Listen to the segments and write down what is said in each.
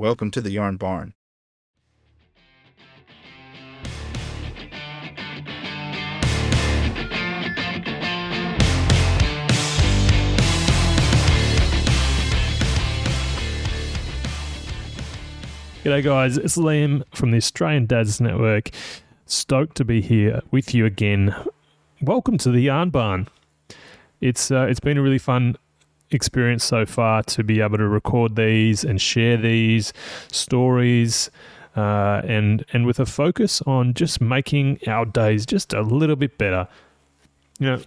Welcome to the Yarn Barn. G'day, guys. It's Liam from the Australian Dads Network. Stoked to be here with you again. Welcome to the Yarn Barn. It's uh, it's been a really fun experience so far to be able to record these and share these stories, uh, and and with a focus on just making our days just a little bit better. You know,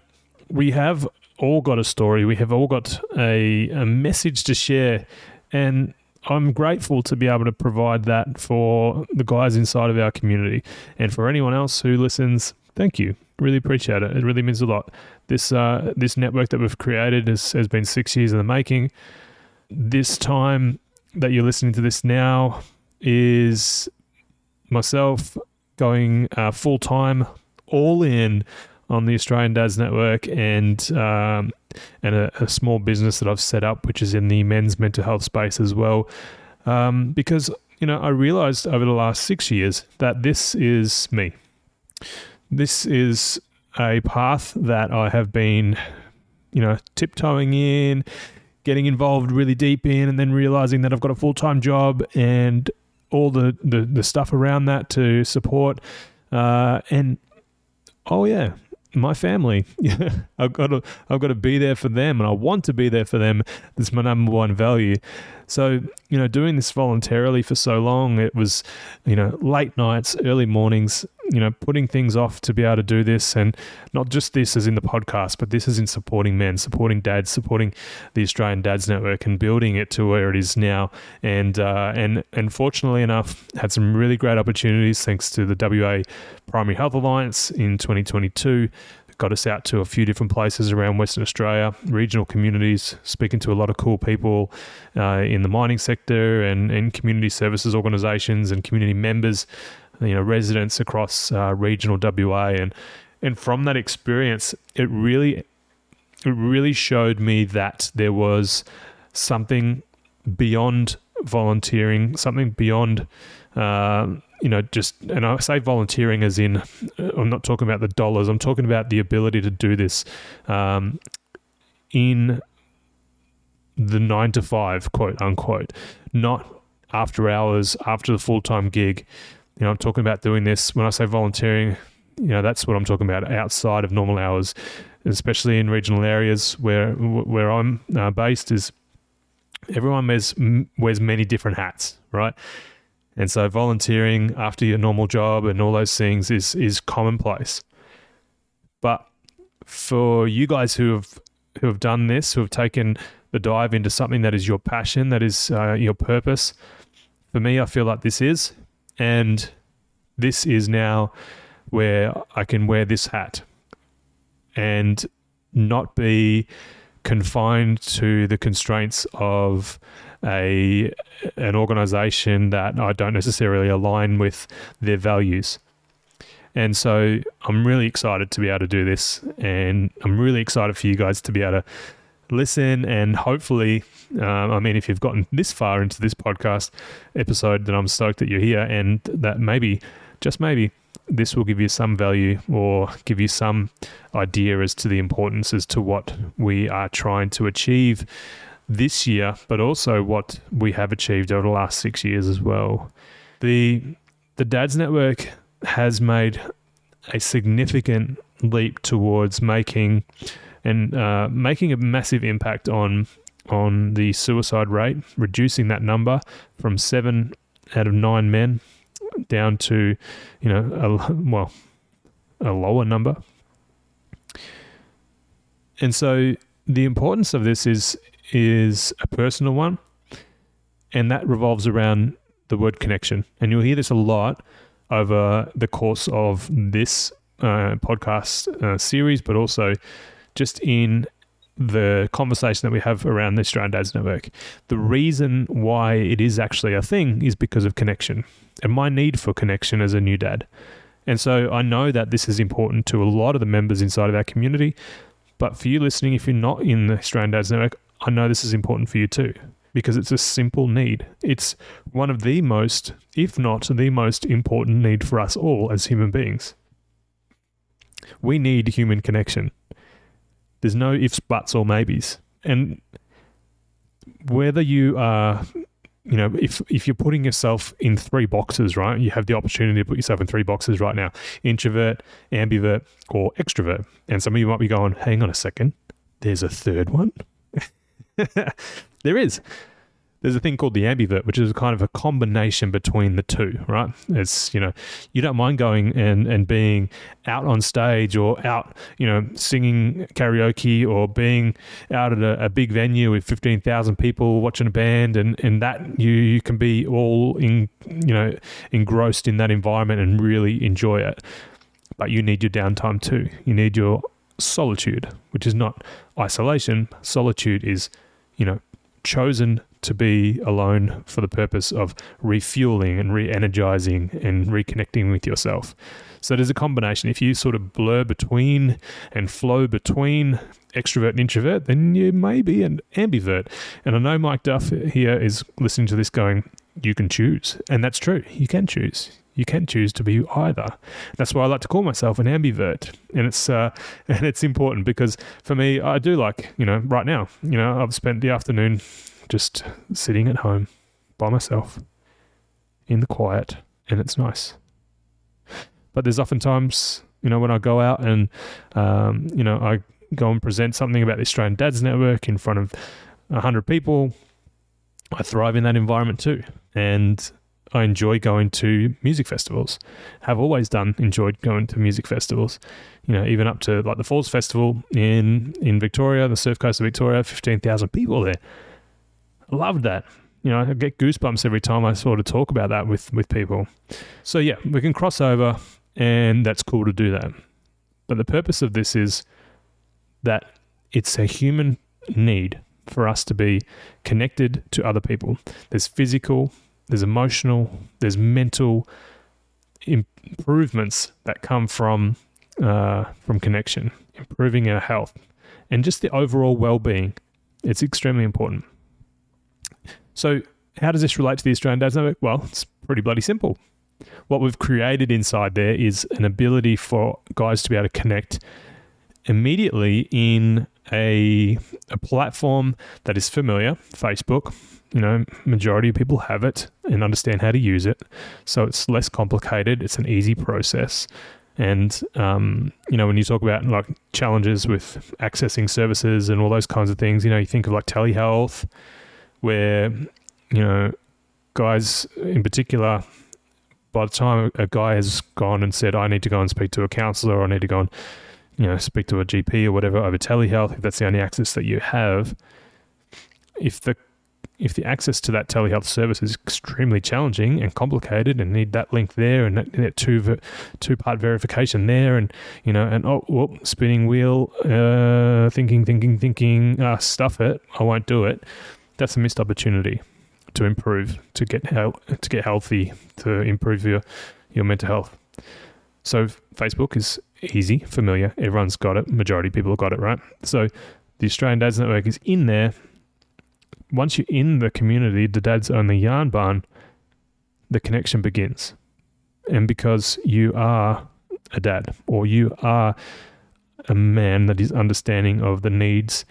we have all got a story. We have all got a, a message to share, and I'm grateful to be able to provide that for the guys inside of our community and for anyone else who listens. Thank you. Really appreciate it. It really means a lot. This uh, this network that we've created has, has been six years in the making. This time that you're listening to this now is myself going uh, full time, all in on the Australian Dads Network and um, and a, a, small business that I've set up, which is in the men's mental health space as well. Um, because you know, I realized over the last six years that this is me. This is a path that I have been, you know, tiptoeing in, getting involved really deep in, and then realizing that I've got a full time job and all the, the the stuff around that to support. Uh, and oh yeah, my family. I've got to I've got to be there for them, and I want to be there for them. That's my number one value. So you know, doing this voluntarily for so long, it was you know late nights, early mornings, you know, putting things off to be able to do this, and not just this as in the podcast, but this is in supporting men, supporting dads, supporting the Australian Dads Network, and building it to where it is now. And uh, and and fortunately enough, had some really great opportunities thanks to the WA Primary Health Alliance in 2022 got us out to a few different places around Western Australia, regional communities, speaking to a lot of cool people uh, in the mining sector and, and community services organisations and community members you know residents across uh, regional WA, and and from that experience, it really it really showed me that there was something beyond volunteering, something beyond. Uh, you know, just, and I say volunteering as in, I'm not talking about the dollars, I'm talking about the ability to do this um, in the nine to five, quote unquote, not after hours, after the full time gig, you know, I'm talking about doing this when I say volunteering. You know, that's what I'm talking about outside of normal hours, especially in regional areas where where I'm uh, based. Is everyone wears wears many different hats, right? And so volunteering after your normal job and all those things is is commonplace. But for you guys who have who have done this, who have taken the dive into something that is your passion, that is uh, your purpose, for me, I feel like this is and this is now where I can wear this hat and not be confined to the constraints of a an organization that I don't necessarily align with their values. And so I'm really excited to be able to do this and I'm really excited for you guys to be able to listen and hopefully um, i mean if you've gotten this far into this podcast episode then i'm stoked that you're here and that maybe just maybe this will give you some value or give you some idea as to the importance as to what we are trying to achieve this year but also what we have achieved over the last six years as well. The the dads network has made a significant leap towards making and uh, making a massive impact on on the suicide rate, reducing that number from seven out of nine men down to you know a, well a lower number. And so the importance of this is is a personal one, and that revolves around the word connection. And you'll hear this a lot over the course of this uh, podcast uh, series, but also just in the conversation that we have around the Australian Dads Network. The mm-hmm. reason why it is actually a thing is because of connection and my need for connection as a new dad. And so I know that this is important to a lot of the members inside of our community. But for you listening, if you're not in the Australian Dads Network, I know this is important for you too. because it's a simple need. It's one of the most, if not the most important need for us all as human beings. We need human connection. There's no ifs, buts, or maybes. And whether you are you know, if if you're putting yourself in three boxes, right, you have the opportunity to put yourself in three boxes right now: introvert, ambivert, or extrovert. And some of you might be going, "Hang on a second, there's a third one." there is there's a thing called the ambivert, which is kind of a combination between the two, right? It's, you know, you don't mind going and, and being out on stage or out, you know, singing karaoke or being out at a, a big venue with 15,000 people watching a band and, and that you, you can be all in, you know, engrossed in that environment and really enjoy it. But you need your downtime too. You need your solitude, which is not isolation. Solitude is, you know, chosen to be alone for the purpose of refueling and re energizing and reconnecting with yourself. So there's a combination. If you sort of blur between and flow between extrovert and introvert, then you may be an ambivert. And I know Mike Duff here is listening to this going, you can choose. And that's true. You can choose. You can choose to be either. That's why I like to call myself an ambivert, and it's uh, and it's important because for me, I do like you know right now. You know, I've spent the afternoon just sitting at home by myself in the quiet, and it's nice. But there's oftentimes, you know, when I go out and, um, you know, I go and present something about the Australian Dads Network in front of 100 people, I thrive in that environment too. And I enjoy going to music festivals. Have always done enjoyed going to music festivals. You know, even up to like the Falls Festival in in Victoria, the Surf Coast of Victoria, fifteen thousand people there loved that. You know, I get goosebumps every time I sort of talk about that with, with people. So, yeah, we can cross over, and that's cool to do that. But the purpose of this is that it's a human need for us to be connected to other people. There's physical, there's emotional, there's mental improvements that come from uh, from connection, improving our health, and just the overall well-being. It's extremely important. So, how does this relate to the Australian Dads Network? Well, it's pretty bloody simple. What we've created inside there is an ability for guys to be able to connect immediately in a, a platform that is familiar, Facebook. You know, majority of people have it and understand how to use it. So it's less complicated. It's an easy process. And um, you know, when you talk about like challenges with accessing services and all those kinds of things, you know, you think of like telehealth, where you know guys in particular by the time a guy has gone and said I need to go and speak to a counselor or I need to go and you know speak to a GP or whatever over telehealth if that's the only access that you have if the if the access to that telehealth service is extremely challenging and complicated and need that link there and that, two two part verification there and you know and oh whoop, spinning wheel uh, thinking thinking thinking uh, stuff it I won't do it that's a missed opportunity to improve, to get health, to get healthy, to improve your your mental health. So Facebook is easy, familiar. Everyone's got it. Majority of people have got it, right? So the Australian Dads Network is in there. Once you're in the community, the Dads Only Yarn Barn, the connection begins. And because you are a dad or you are a man that is understanding of the needs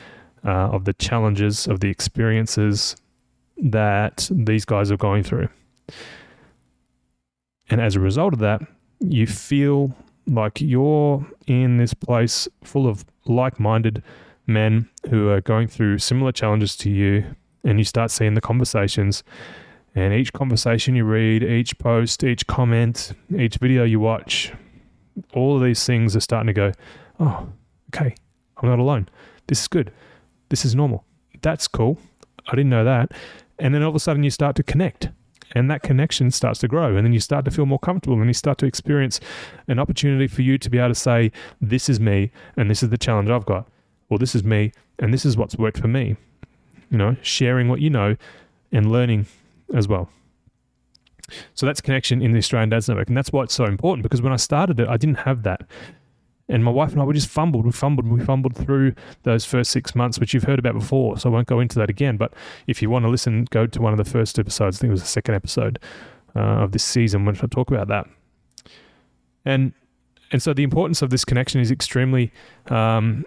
uh, of the challenges, of the experiences that these guys are going through. And as a result of that, you feel like you're in this place full of like minded men who are going through similar challenges to you, and you start seeing the conversations. And each conversation you read, each post, each comment, each video you watch, all of these things are starting to go, oh, okay, I'm not alone. This is good this is normal. That's cool. I didn't know that. And then all of a sudden you start to connect and that connection starts to grow and then you start to feel more comfortable and you start to experience an opportunity for you to be able to say this is me and this is the challenge i've got or this is me and this is what's worked for me you know sharing what you know and learning as well so that's connection in the australian dads network and that's why it's so important because when i started it i didn't have that And my wife and I, we just fumbled, we fumbled, we fumbled through those first six months, which you've heard about before. So I won't go into that again. But if you want to listen, go to one of the first episodes. I think it was the second episode uh, of this season when I talk about that. And and so the importance of this connection is extremely, um,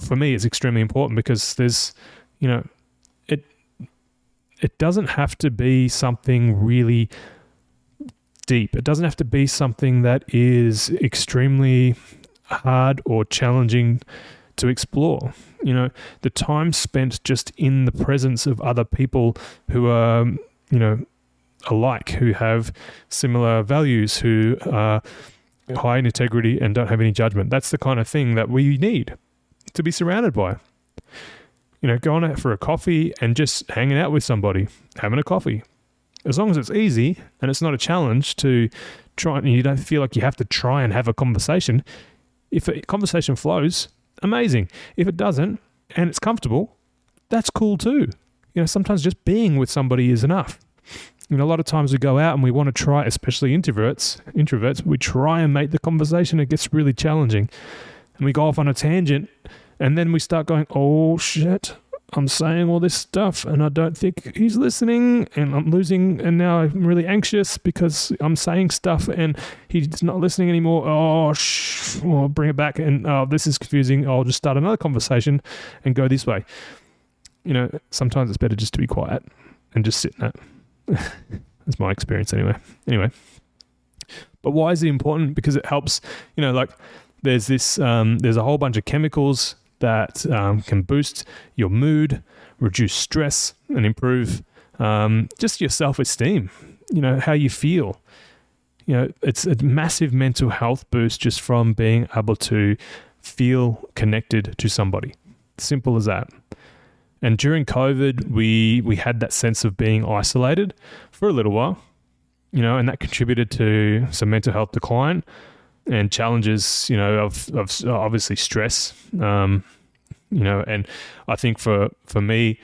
for me, it's extremely important because there's, you know, it it doesn't have to be something really deep. It doesn't have to be something that is extremely hard or challenging to explore. You know, the time spent just in the presence of other people who are, you know, alike, who have similar values, who are high in integrity and don't have any judgment. That's the kind of thing that we need to be surrounded by. You know, going out for a coffee and just hanging out with somebody, having a coffee. As long as it's easy and it's not a challenge to try and you don't feel like you have to try and have a conversation, if a conversation flows, amazing. If it doesn't and it's comfortable, that's cool too. You know, sometimes just being with somebody is enough. Know, a lot of times we go out and we want to try, especially introverts, introverts, we try and make the conversation. It gets really challenging. And we go off on a tangent and then we start going, oh shit, I'm saying all this stuff and I don't think he's listening and I'm losing and now I'm really anxious because I'm saying stuff and he's not listening anymore. Oh, shh, I'll bring it back and oh, this is confusing. I'll just start another conversation and go this way. You know, sometimes it's better just to be quiet and just sit in. That's my experience anyway. Anyway. But why is it important? Because it helps, you know, like there's this, um, there's a whole bunch of chemicals that um, can boost your mood, reduce stress, and improve um, just your self esteem, you know, how you feel. You know, it's a massive mental health boost just from being able to feel connected to somebody. Simple as that. And during COVID, we we had that sense of being isolated for a little while, you know, and that contributed to some mental health decline and challenges, you know, of, of obviously stress, um, you know, and I think for for me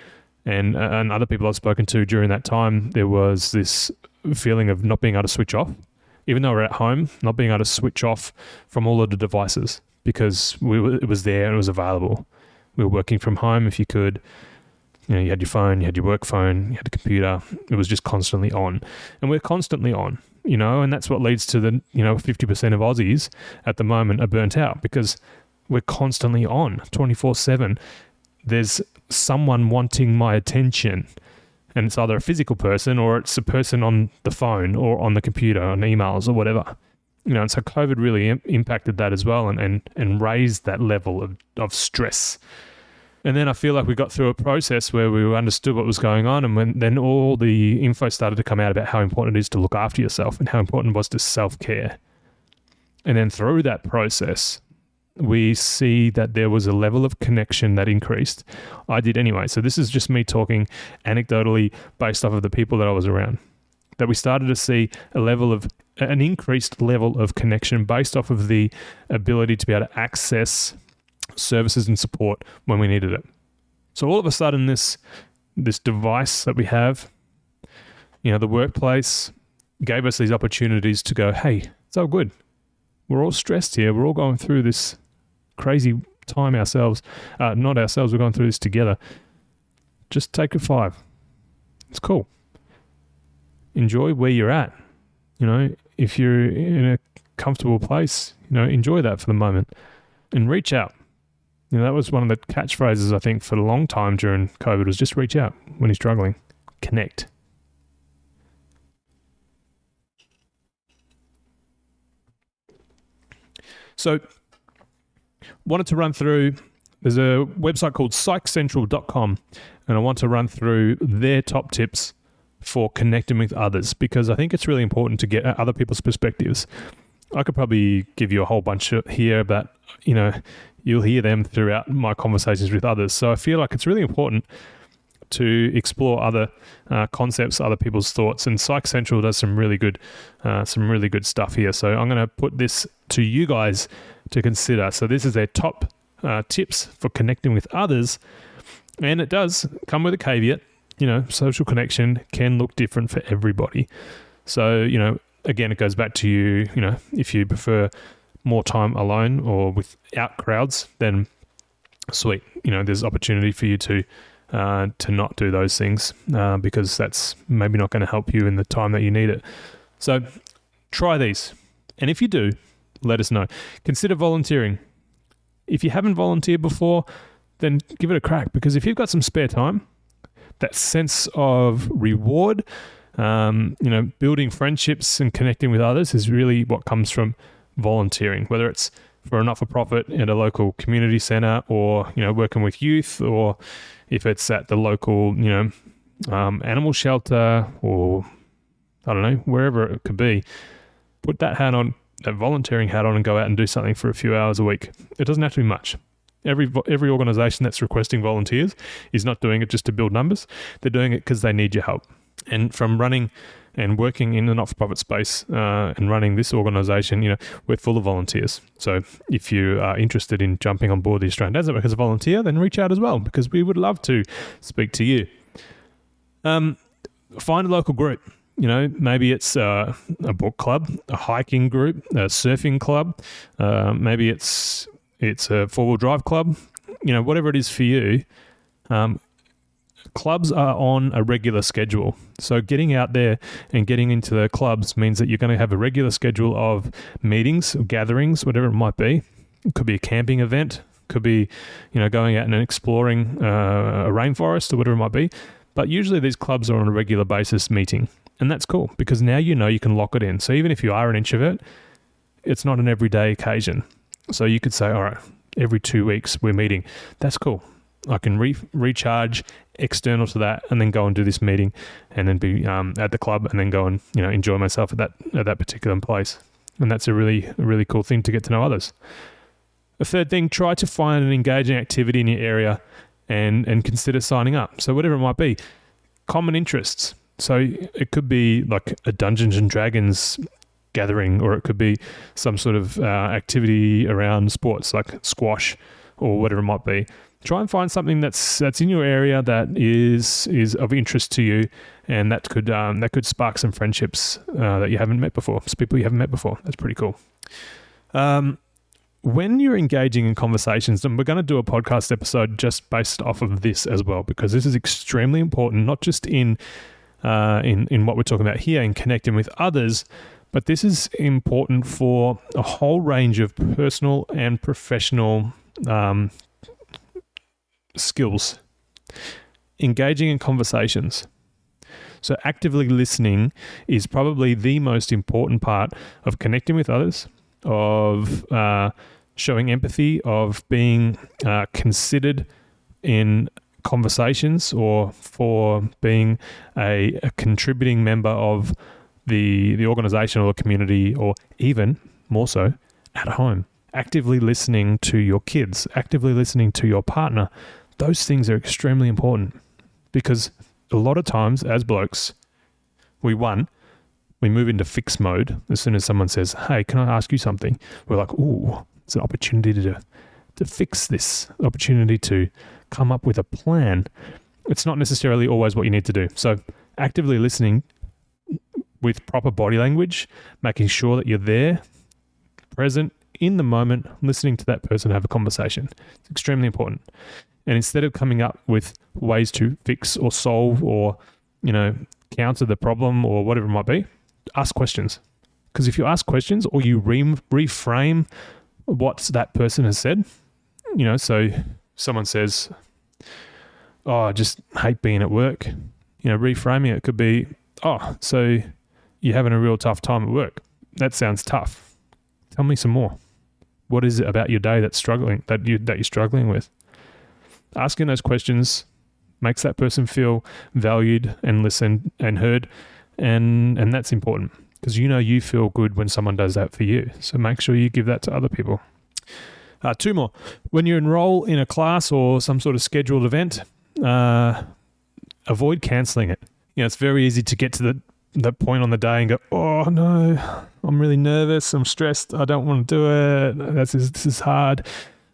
and and other people I've spoken to during that time, there was this feeling of not being able to switch off, even though we're at home, not being able to switch off from all of the devices because we it was there and it was available. We were working from home if you could. You know, you had your phone, you had your work phone, you had a computer. It was just constantly on, and we're constantly on you know, and that's what leads to the, you know, 50% of Aussies at the moment are burnt out because we're constantly on 24 7. There's someone wanting my attention, and it's either a physical person or it's a person on the phone or on the computer, on emails or whatever. You know, and so COVID really Im- impacted that as well and, and, and raised that level of, of stress and then I feel like we got through a process where we understood what was going on, and when then all the info started to come out about how important it is to look after yourself and how important it was to self care. And then through that process, we see that there was a level of connection that increased. I did anyway. So this is just me talking anecdotally based off of the people that I was around. That we started to see a level of an increased level of connection based off of the ability to be able to access services and support when we needed it. So all of a sudden, this this device that we have, you know, the workplace gave us these opportunities to go, hey, it's all good. We're all stressed here. We're all going through this crazy time ourselves. Uh, not ourselves. We're going through this together. Just take a five. It's cool. Enjoy where you're at. You know, if you're in a comfortable place, you know, enjoy that for the moment and reach out. You know, that was one of the catchphrases I think for a long time during COVID was just reach out when you're struggling, connect. So, wanted to run through. There's a website called psychcentral.com, and I want to run through their top tips for connecting with others because I think it's really important to get other people's perspectives. I could probably give you a whole bunch here, but you know, you'll hear them throughout my conversations with others. So I feel like it's really important to explore other uh, concepts, other people's thoughts, and Psych Central does some really good, uh, some really good stuff here. So I'm going to put this to you guys to consider. So this is their top uh, tips for connecting with others, and it does come with a caveat. You know, social connection can look different for everybody. So you know, again, it goes back to you. You know, if you prefer more time alone or without crowds, then sweet. You know, there's opportunity for you to uh, to not do those things uh, because that's maybe not going to help you in the time that you need it. So try these, and if you do, let us know. Consider volunteering. If you haven't volunteered before, then give it a crack because if you've got some spare time, that sense of reward, um, you know, building friendships and connecting with others is really what comes from volunteering, whether it's for a not-for-profit at a local community center or you know working with youth or if it's at the local you know um, animal shelter or i don't know wherever it could be put that hat on that volunteering hat on and go out and do something for a few hours a week. It doesn't have to be much. Every every organization that's requesting volunteers is not doing it just to build numbers. They're doing it because they need your help. And from running and working in the not-for-profit space uh, and running this organisation, you know, we're full of volunteers. So if you are interested in jumping on board the Australian Dads Network as a volunteer, then reach out as well because we would love to speak to you. Um, find a local group. You know, maybe it's uh, a book club, a hiking group, a surfing club. Uh, maybe it's it's a four wheel drive club. You know, whatever it is for you. Um, clubs are on a regular schedule. So getting out there and getting into the clubs means that you're going to have a regular schedule of meetings, gatherings, whatever it might be. It could be a camping event, could be, you know, going out and exploring uh, a rainforest or whatever it might be. But usually these clubs are on a regular basis meeting. And that's cool because now you know you can lock it in. So even if you are an introvert, it's not an everyday occasion. So you could say, all right, every two weeks we're meeting. That's cool. I can re- recharge external to that, and then go and do this meeting, and then be um, at the club, and then go and you know enjoy myself at that at that particular place. And that's a really really cool thing to get to know others. A third thing, try to find an engaging activity in your area, and and consider signing up. So whatever it might be, common interests. So it could be like a Dungeons and Dragons gathering, or it could be some sort of uh, activity around sports like squash or whatever it might be try and find something that's that's in your area that is is of interest to you, and that could um, that could spark some friendships uh, that you haven't met before. People you haven't met before. That's pretty cool. Um, when you're engaging in conversations, and we're going to do a podcast episode just based off of this as well, because this is extremely important, not just in uh, in in what we're talking about here, and connecting with others, but this is important for a whole range of personal and professional um, skills, engaging in conversations. So, actively listening is probably the most important part of connecting with others, of uh, showing empathy, of being uh, considered in conversations, or for being a, a contributing member of the the organization or the community, or even more so at home. Actively listening to your kids, actively listening to your partner, those things are extremely important because a lot of times as blokes, we one, we move into fix mode as soon as someone says, Hey, can I ask you something? We're like, Ooh, it's an opportunity to to fix this, opportunity to come up with a plan. It's not necessarily always what you need to do. So actively listening with proper body language, making sure that you're there, present in the moment, listening to that person have a conversation. It's extremely important. And instead of coming up with ways to fix or solve or, you know, counter the problem or whatever it might be, ask questions. Because if you ask questions or you re- reframe what that person has said, you know, so someone says, Oh, I just hate being at work. You know, reframing it could be, Oh, so you're having a real tough time at work. That sounds tough. Tell me some more. What is it about your day that's struggling that you that you're struggling with? asking those questions makes that person feel valued and listened and heard and and that's important because you know you feel good when someone does that for you. So make sure you give that to other people. Uh, two more. When you enroll in a class or some sort of scheduled event uh, avoid cancelling it. You know it's very easy to get to the that point on the day and go oh no i'm really nervous i'm stressed i don't want to do it this is, this is hard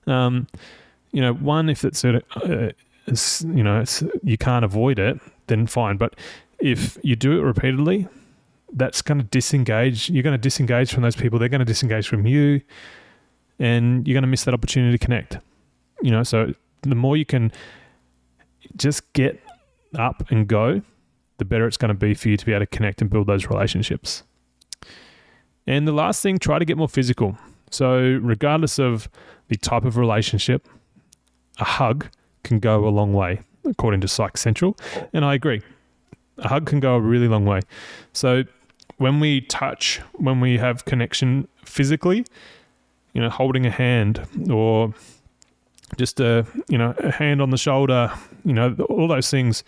um, you know, one if it's a, uh, it's, you know it's, you can't avoid it, then fine. But if you do it repeatedly, that's going to disengage. You're going to disengage from those people. They're going to disengage from you, and you're going to miss that opportunity to connect. You know, so the more you can just get up and go, the better it's going to be for you to be able to connect and build those relationships. And the last thing, try to get more physical. So, regardless of the type of relationship, a hug can go a long way, according to Psych Central. And I agree. A hug can go a really long way. So, when we touch, when we have connection physically, you know, holding a hand or just a, you know, a hand on the shoulder, you know, all those things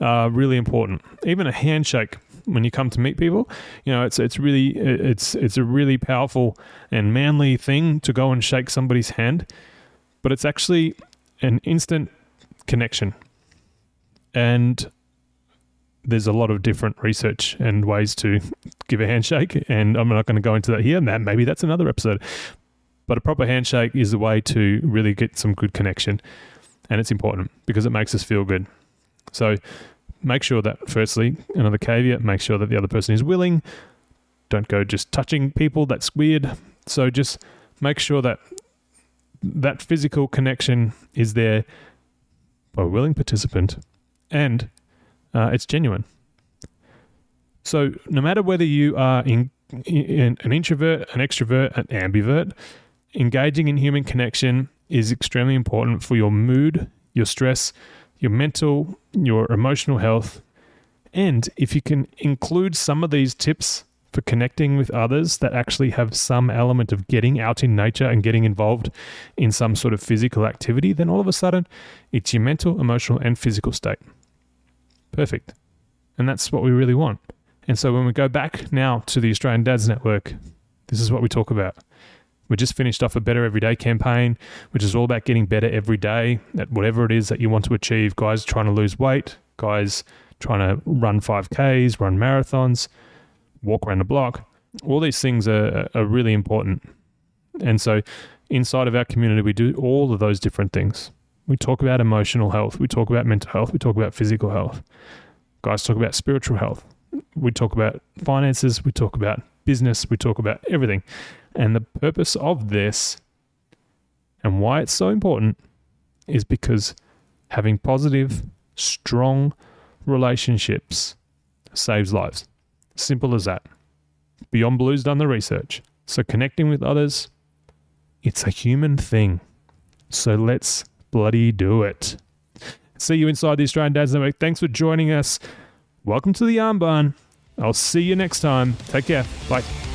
are really important. Even a handshake when you come to meet people, you know, it's it's really it's it's a really powerful and manly thing to go and shake somebody's hand, but it's actually an instant connection. And there's a lot of different research and ways to give a handshake, and I'm not going to go into that here. And that maybe that's another episode. But a proper handshake is a way to really get some good connection, and it's important because it makes us feel good. So make sure that, firstly, another caveat, make sure that the other person is willing. Don't go just touching people, that's weird. So just make sure that that physical connection is there by a willing participant and uh, it's genuine. So, no matter whether you are in, in, an introvert, an extrovert, an ambivert, engaging in human connection is extremely important for your mood, your stress, your mental, your emotional health. And if you can include some of these tips for connecting with others that actually have some element of getting out in nature and getting involved in some sort of physical activity, then all of a sudden it's your mental, emotional, and physical state. Perfect. And that's what we really want. And so when we go back now to the Australian Dads Network, this is what we talk about. We just finished off a Better Everyday campaign, which is all about getting better every day at whatever it is that you want to achieve. Guys trying to lose weight, guys trying to run 5Ks, run marathons, walk around the block. All these things are, are really important. And so inside of our community, we do all of those different things. We talk about emotional health, we talk about mental health, we talk about physical health. Guys talk about spiritual health. We talk about finances, we talk about business, we talk about everything. And the purpose of this and why it's so important is because having positive, strong relationships saves lives. Simple as that. Beyond Blue's done the research. So connecting with others, it's a human thing. So let's bloody do it. See you inside the Australian Dads Network. Thanks for joining us. Welcome to the Barn. I'll see you next time. Take care. Bye.